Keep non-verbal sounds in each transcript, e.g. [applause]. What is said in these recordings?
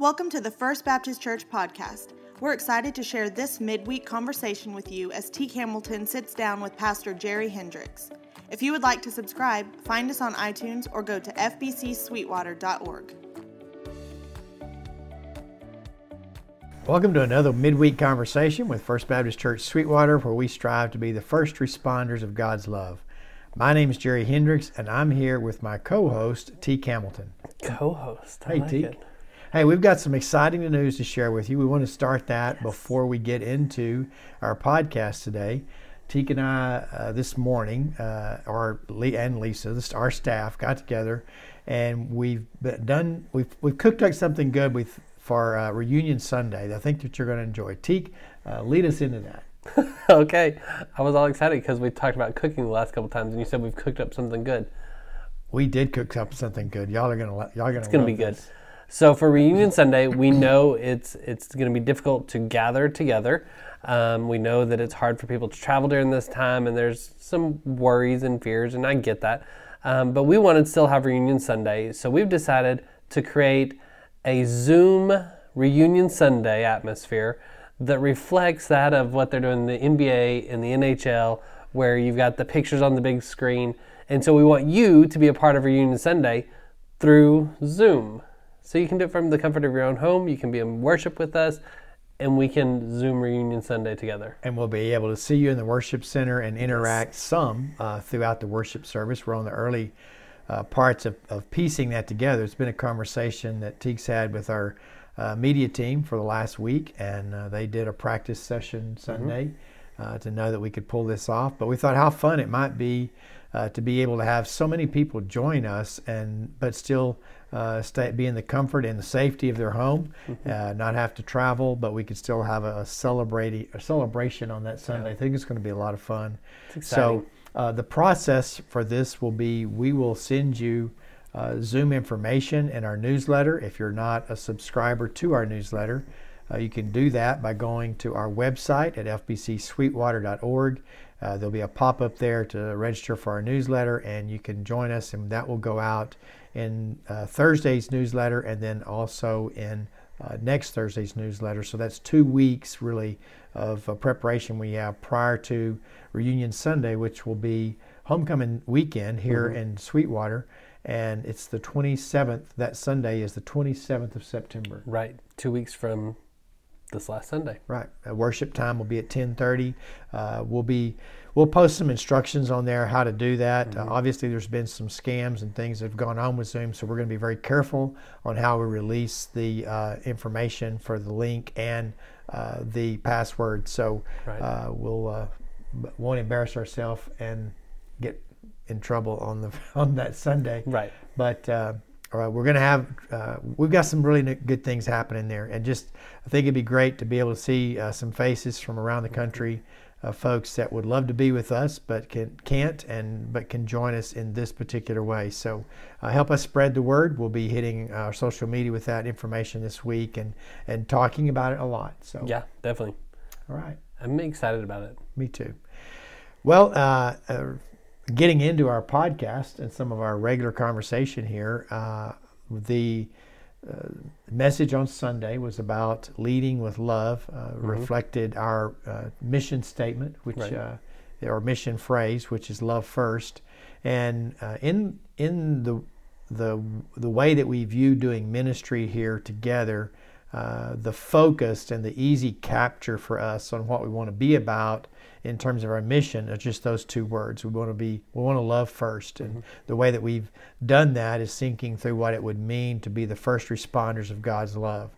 Welcome to the First Baptist Church podcast. We're excited to share this midweek conversation with you as Teak Hamilton sits down with Pastor Jerry Hendricks. If you would like to subscribe, find us on iTunes or go to fbcsweetwater.org. Welcome to another midweek conversation with First Baptist Church Sweetwater, where we strive to be the first responders of God's love. My name is Jerry Hendricks, and I'm here with my co-host Teak Hamilton. Co-host. I Hey, like Teak. Hey, we've got some exciting news to share with you. We want to start that before we get into our podcast today. Teak and I uh, this morning, uh, our Lee and Lisa, this, our staff, got together, and we've done. We've we've cooked up something good with for uh, reunion Sunday. I think that you're going to enjoy. Teak, uh, lead us into that. [laughs] okay. I was all excited because we talked about cooking the last couple times, and you said we've cooked up something good. We did cook up something good. Y'all are gonna y'all are gonna. It's going to love be good. So for reunion Sunday, we know it's it's going to be difficult to gather together. Um, we know that it's hard for people to travel during this time, and there's some worries and fears, and I get that. Um, but we wanted to still have reunion Sunday, so we've decided to create a Zoom reunion Sunday atmosphere that reflects that of what they're doing in the NBA and the NHL, where you've got the pictures on the big screen. And so we want you to be a part of Reunion Sunday through Zoom. So you can do it from the comfort of your own home. You can be in worship with us, and we can Zoom Reunion Sunday together. and we'll be able to see you in the worship center and interact some uh, throughout the worship service. We're on the early uh, parts of, of piecing that together. It's been a conversation that Teeks had with our uh, media team for the last week, and uh, they did a practice session Sunday uh, to know that we could pull this off. But we thought how fun it might be uh, to be able to have so many people join us, and but still uh, stay, be in the comfort and the safety of their home, uh, not have to travel, but we could still have a, a a celebration on that Sunday. I think it's going to be a lot of fun. So uh, the process for this will be we will send you uh, Zoom information in our newsletter. If you're not a subscriber to our newsletter, uh, you can do that by going to our website at fbcsweetwater.org. Uh, there'll be a pop up there to register for our newsletter, and you can join us, and that will go out in uh, Thursday's newsletter and then also in uh, next Thursday's newsletter. So that's two weeks really of uh, preparation we have prior to Reunion Sunday, which will be homecoming weekend here in Sweetwater. And it's the 27th, that Sunday is the 27th of September. Right, two weeks from this last Sunday. Right. Uh, worship time will be at 10:30. Uh, we'll be we'll post some instructions on there how to do that. Uh, obviously, there's been some scams and things that have gone on with Zoom, so we're going to be very careful on how we release the uh, information for the link and uh, the password. So Right. uh, we'll uh, won't embarrass ourselves and get in trouble on the [laughs] on that Sunday. Right. But uh, all right, we're going to have, uh, we've got some really good things happening there. And just, I think it'd be great to be able to see uh, some faces from around the country, uh, folks that would love to be with us but can, can't and but can join us in this particular way. So uh, help us spread the word. We'll be hitting our social media with that information this week and, and talking about it a lot. So, Yeah, definitely. all right. I'm excited about it. Me too. Well, uh, uh, getting into our podcast and some of our regular conversation here, uh, the uh, message on Sunday was about leading with love, uh, reflected our uh, mission statement, which Right. uh, our mission phrase, which is love first, and uh, in in the the the way that we view doing ministry here together, uh, the focused and the easy capture for us on what we want to be about in terms of our mission are just those two words. We want to be, we want to love 1st and the way that we've done that is thinking through what it would mean to be the first responders of God's love.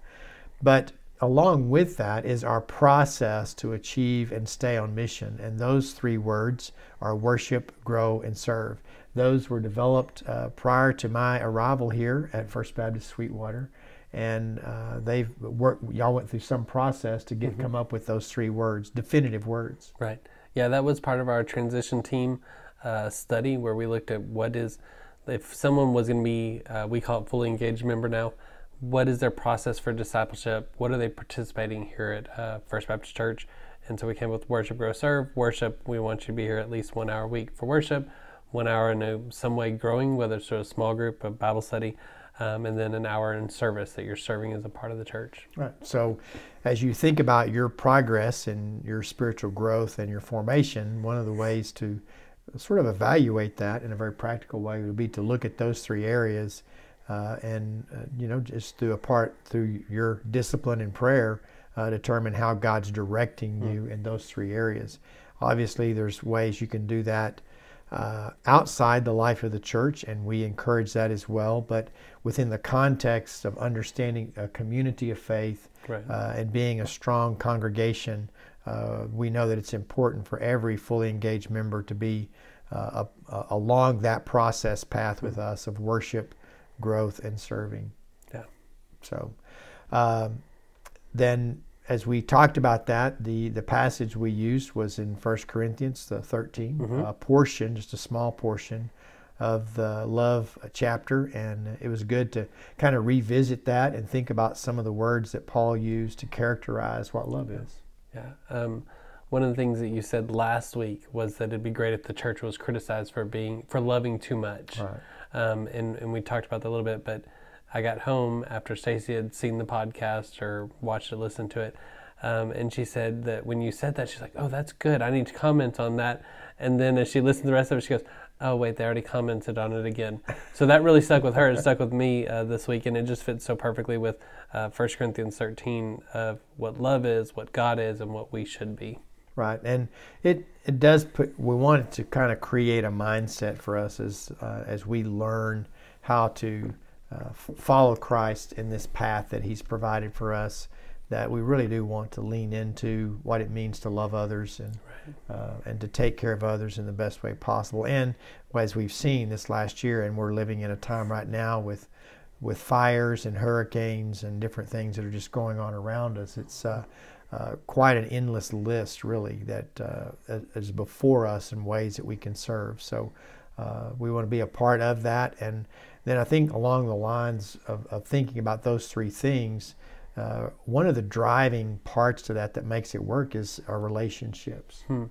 But along with that is our process to achieve and stay on mission. And those three words are worship, grow, and serve. Those were developed uh, prior to my arrival here at First Baptist Sweetwater. And uh, they've worked, y'all went through some process to get come up with those three words, definitive words. Right. Yeah, that was part of our transition team uh, study where we looked at what is, if someone was going to be, uh, we call it fully engaged member now, what is their process for discipleship? What are they participating here at uh, First Baptist Church? And so we came with worship, grow, serve. Worship, we want you to be here at least one hour a week for worship, one hour in a, some way growing, whether it's through a small group, a Bible study, um, and then an hour in service that you're serving as a part of the church. Right. So, as you think about your progress and your spiritual growth and your formation, one of the ways to sort of evaluate that in a very practical way would be to look at those three areas uh, and, uh, you know, just through a part through your discipline and prayer, uh, determine how God's directing mm. you in those three areas. Obviously, there's ways you can do that uh, outside the life of the church, and we encourage that as well. But within the context of understanding a community of faith right. uh, and being a strong congregation, uh, we know that it's important for every fully engaged member to be uh, a, a, along that process path with mm-hmm. us of worship, growth, and serving. Yeah. So um, then as we talked about that, the, the passage we used was in 1 Corinthians, the 13 mm-hmm. uh, portion, just a small portion of the love chapter. And it was good to kind of revisit that and think about some of the words that Paul used to characterize what love is. Yeah. Um, one of the things that you said last week was that it'd be great if the church was criticized for being for loving too much. Right. Um, and, and we talked about that a little bit, but I got home after Stacy had seen the podcast or watched it, listened to it. Um, and she said that when you said that, she's like, "Oh, that's good. I need to comment on that." And then as she listened to the rest of it, she goes, "Oh, wait, they already commented on it again." So that really stuck with her. It stuck with me uh, this week, and it just fits so perfectly with uh, 1 Corinthians 13 of what love is, what God is, and what we should be. Right, and it it does put. We want to kind of create a mindset for us as uh, as we learn how to uh, follow Christ in this path that He's provided for us. That we really do want to lean into what it means to love others and right. uh, and to take care of others in the best way possible. And as we've seen this last year, and we're living in a time right now with with fires and hurricanes and different things that are just going on around us. It's uh, uh, quite an endless list, really, that uh, is before us in ways that we can serve. So uh, we want to be a part of that. And then I think along the lines of, of thinking about those three things, uh, one of the driving parts to that that makes it work is our relationships. Hmm.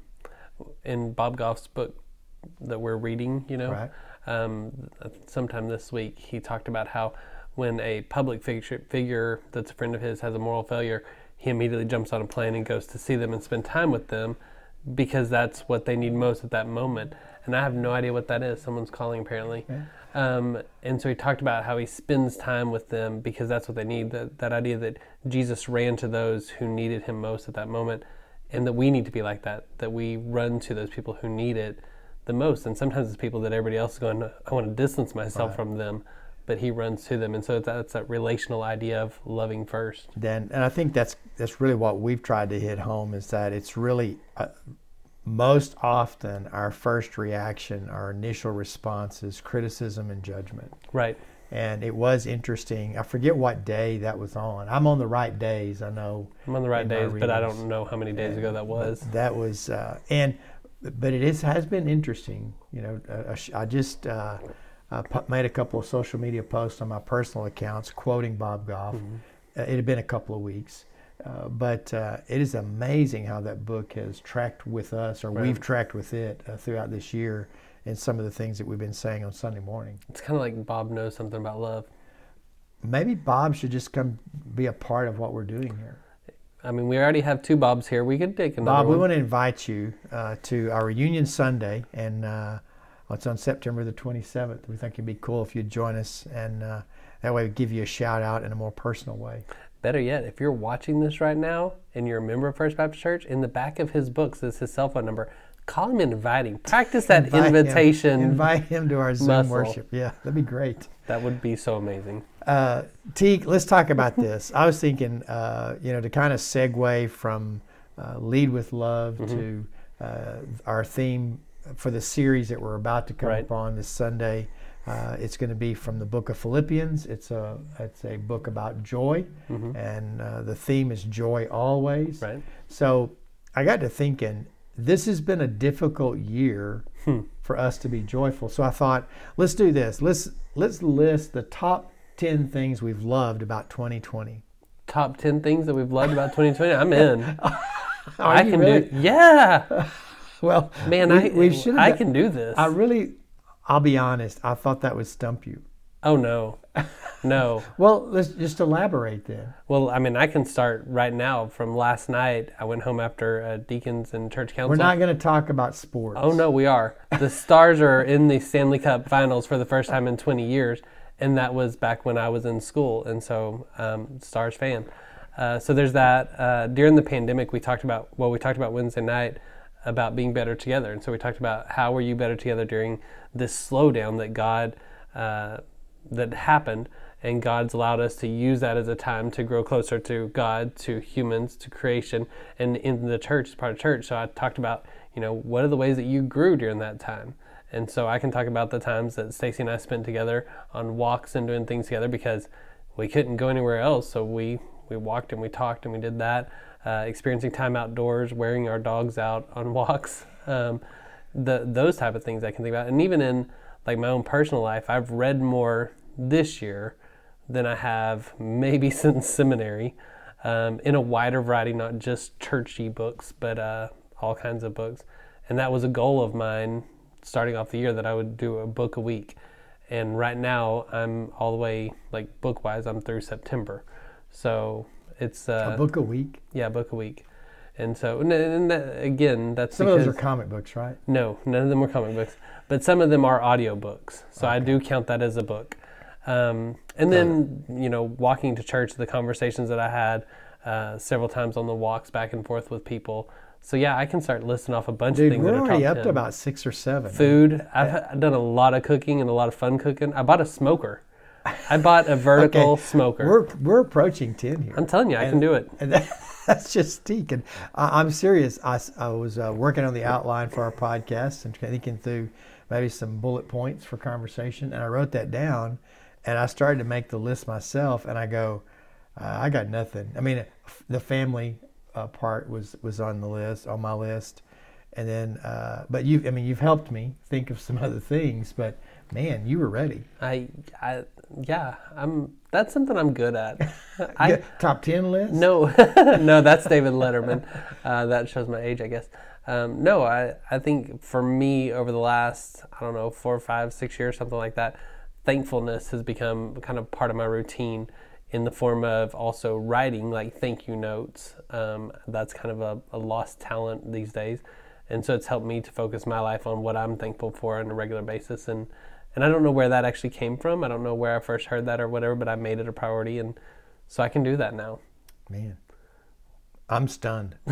In Bob Goff's book that we're reading, you know, right. um, sometime this week, he talked about how when a public figure, figure that's a friend of his has a moral failure, he immediately jumps on a plane and goes to see them and spend time with them because that's what they need most at that moment. And I have no idea what that is. Someone's calling apparently. Yeah. Um, and so he talked about how he spends time with them because that's what they need. That, that idea that Jesus ran to those who needed him most at that moment, and that we need to be like that. That we run to those people who need it the most. And sometimes it's people that everybody else is going, I want to distance myself right. from them, but he runs to them. And so that's that relational idea of loving first. Then, and I think that's that's really what we've tried to hit home is that it's really. Uh, most often our first reaction, our initial response is criticism and judgment. Right. And it was interesting. I forget what day that was on. I'm on the right days, I know. I'm on the right days, but I don't know how many days and ago that was. That was, uh, and but it is has been interesting. You know, uh, I just uh, made a couple of social media posts on my personal accounts quoting Bob Goff. Mm-hmm. Uh, it had been a couple of weeks, uh, but uh, it is amazing how that book has tracked with us, or right. we've tracked with it uh, throughout this year, and some of the things that we've been saying on Sunday morning. It's kind of like Bob knows something about love. Maybe Bob should just come be a part of what we're doing here. I mean, we already have two Bobs here. We could take another Bob, one. we want to invite you uh, to our reunion Sunday, and uh, it's on September the 27th. We think it'd be cool if you'd join us, and that way we give you a shout out in a more personal way. Better yet, if you're watching this right now and you're a member of First Baptist Church, in the back of his books is his cell phone number. Call him and invite him. Practice that invite invitation. Him. Invite him to our Zoom muscle. worship. Yeah, that'd be great. That would be so amazing. Uh, Teague, let's talk about this. I was thinking, uh, you know, to kind of segue from uh, lead with love mm-hmm. to uh, our theme for the series that we're about to come right. upon this Sunday. Uh, it's going to be from the book of Philippians. It's a it's a book about joy, mm-hmm. and uh, the theme is joy always. Right. So I got to thinking, this has been a difficult year hmm. for us to be joyful. So I thought, let's do this. Let's let's list the top ten things we've loved about 2020. Top ten things that we've loved about 2020. I'm in. [laughs] I can really? do. Yeah. [laughs] well, man, we, I we should. I can do this. I really I'll be honest, I thought that would stump you. Oh no, no. [laughs] Well, let's just elaborate then. Well, I mean, I can start right now. From last night, I went home after uh, deacons and church council. We're not going to talk about sports. Oh no, we are. The Stars are in the Stanley Cup Finals for the first time in 20 years, and that was back when I was in school, and so um, Stars fan. Uh, so there's that. Uh, during the pandemic, we talked about well, we talked about Wednesday night about being better together, and so we talked about how were you better together during this slowdown that God uh, that happened, and God's allowed us to use that as a time to grow closer to God, to humans, to creation, and in the church, as part of church. So I talked about you know what are the ways that you grew during that time. And so I can talk about the times that Stacy and I spent together on walks and doing things together because we couldn't go anywhere else. So we we walked and we talked and we did that. Uh, experiencing time outdoors, wearing our dogs out on [laughs] walks, um, the those type of things I can think about. And even in like my own personal life, I've read more this year than I have [laughs] maybe since seminary, um, in a wider variety, not just churchy books, but uh, all kinds of books. And that was a goal of mine starting off the year that I would do a book a week. And right now, I'm all the way like book wise. I'm through September. So it's uh, a book a week. Yeah, book a week. And so, and, and that, again, that's some because, of those are comic books, right? No, none of them are comic books, but some of them are audio books. So okay. I do count that as a book. Um, and then, you know, walking to church, the conversations that I had uh, several times on the walks back and forth with people. So yeah, I can start listing off a bunch Dude, of things. We're that are already up 10. to about six or seven. Food. I've done a lot of cooking and a lot of fun cooking. I bought a smoker. I bought a vertical Okay, smoker. We're we're approaching ten here. I'm telling you, I can do it. And [laughs] that, that's just steak. And I, I'm serious. I, I was uh, working on the outline for our podcast and thinking through maybe some bullet points for conversation. And I wrote that down and I started to make the list myself. And I go, uh, I got nothing. I mean, the family uh, part was, was on the list, on my list. And then, uh, but you, I mean, you've helped me think of some other things, but man, you were ready. I, I, yeah, I'm. That's something I'm good at. [laughs] I top 10 list? no, [laughs] no, that's David Letterman. Uh, that shows my age, I guess. Um, no, I, I think for me over the last I don't know four, five, six years, something like that, thankfulness has become kind of part of my routine in the form of also writing like thank you notes. Um, that's kind of a, a lost talent these days, and so it's helped me to focus my life on what I'm thankful for on a regular basis. And and I don't know where that actually came from. I don't know where I first heard that or whatever, but I made it a priority, and so I can do that now. Man, I'm stunned. [laughs]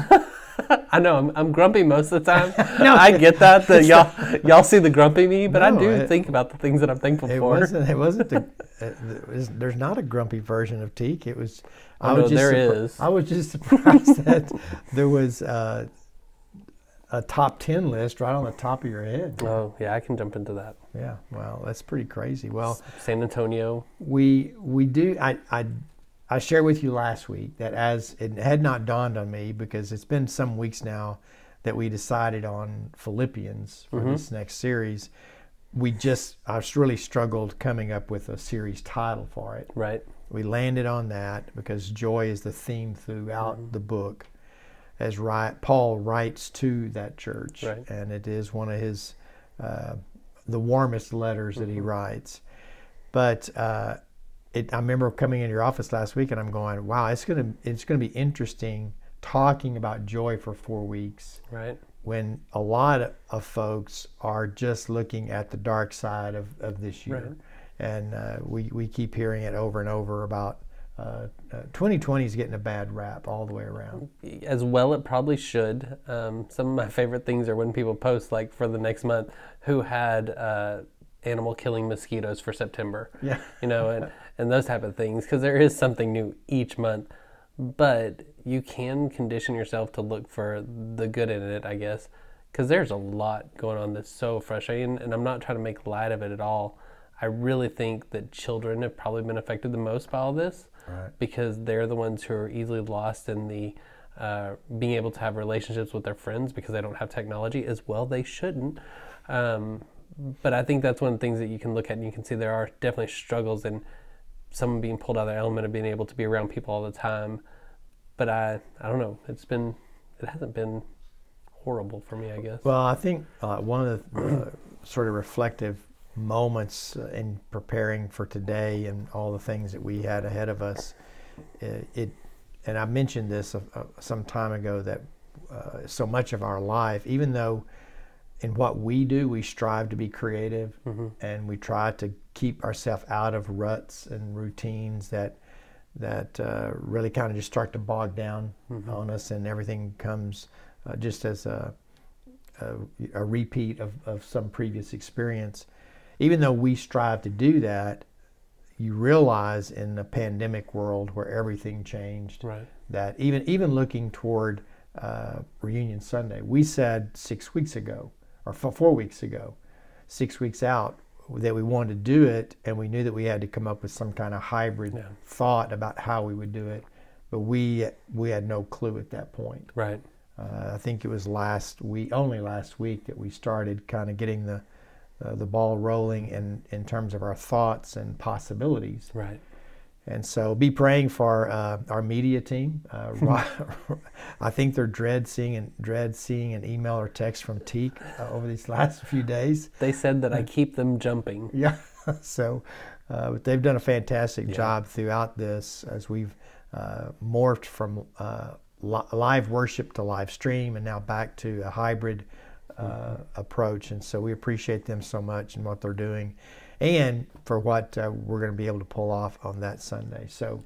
I know I'm, I'm grumpy most of the time. [laughs] no, I get that that [laughs] y'all y'all see the grumpy me, but I do it- think about the things that I'm thankful It for. wasn't. It wasn't. The, uh, it was- there's not a grumpy version of teak. It was. Oh, no, just there surpri- is. I was just surprised that there was uh, a top ten list right on the top of your head. Oh yeah, I can jump into that. Yeah. Well, that's pretty crazy. Well, San Antonio. we we do. I I I shared with you last week that as it had not dawned on me because it's been some weeks now that we decided on Philippians for mm-hmm. this next series. We just I really struggled coming up with a series title for it. Right. We landed on that because joy is the theme throughout mm-hmm. the book. As right, Paul writes to that church, Right. and it is one of his uh, the warmest letters that he writes. But uh, it, I remember coming in your office last week, and I'm going, "Wow, it's gonna it's gonna be interesting talking about joy for four weeks." Right. when a lot of- of folks are just looking at the dark side of, of this year. Right. And uh, we, we keep hearing it over and over about uh, uh, 2020 is getting a bad rap all the way around. As well, it probably should. Um, some of my favorite things are when people post like for the next month who had uh, animal killing mosquitoes for September. [laughs] Yeah. You know, and and those type of things because there is something new each month. But you can condition yourself to look for the good in it, I guess, because there's a lot going on that's so frustrating. And I'm not trying to make light of it at all. I really think that children have probably been affected the most by all this Right. because they're the ones who are easily lost in the uh, being able to have relationships with their friends because they don't have technology as well. They shouldn't. Um, but I think that's one of the things that you can look at and you can see there are definitely struggles in someone being pulled out of their element of being able to be around people all the time. But I, I don't know. It's been, it hasn't been horrible for me, I guess. Well, I think uh, one of the uh, sort of reflective moments in preparing for today and all the things that we had ahead of us. It, it and I mentioned this uh, some time ago that uh, so much of our life, even though in what we do, we strive to be creative mm-hmm. and we try to keep ourselves out of ruts and routines that that uh, really kind of just start to bog down mm-hmm. on us, and everything comes uh, just as a, a, a repeat of, of some previous experience. Even though we strive to do that, you realize in the pandemic world where everything changed right. that even even looking toward uh, reunion Sunday, we said six weeks ago or four weeks ago, six weeks out, that we wanted to do it, and we knew that we had to come up with some kind of hybrid yeah. thought about how we would do it, but we we had no clue at that point. Right. Uh, I think it was last week, only last week, that we started kind of getting the uh, the ball rolling in in terms of our thoughts and possibilities. Right. And so be praying for uh, our media team. Uh, [laughs] [laughs] I think they're dread seeing and dread seeing an email or text from Teak uh, over these last [laughs] few days. They said that I keep them jumping. Yeah. So, uh, but they've done a fantastic yeah. job throughout this as we've uh, morphed from uh, li- live worship to live stream and now back to a hybrid mm-hmm. approach. And so we appreciate them so much and what they're doing and for what uh, we're going to be able to pull off on that Sunday. So,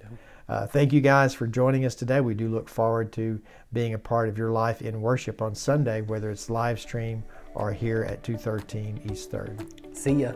uh, thank you guys for joining us today. We do look forward to being a part of your life in worship on Sunday, whether it's live stream or here at 213 East 3rd. See ya.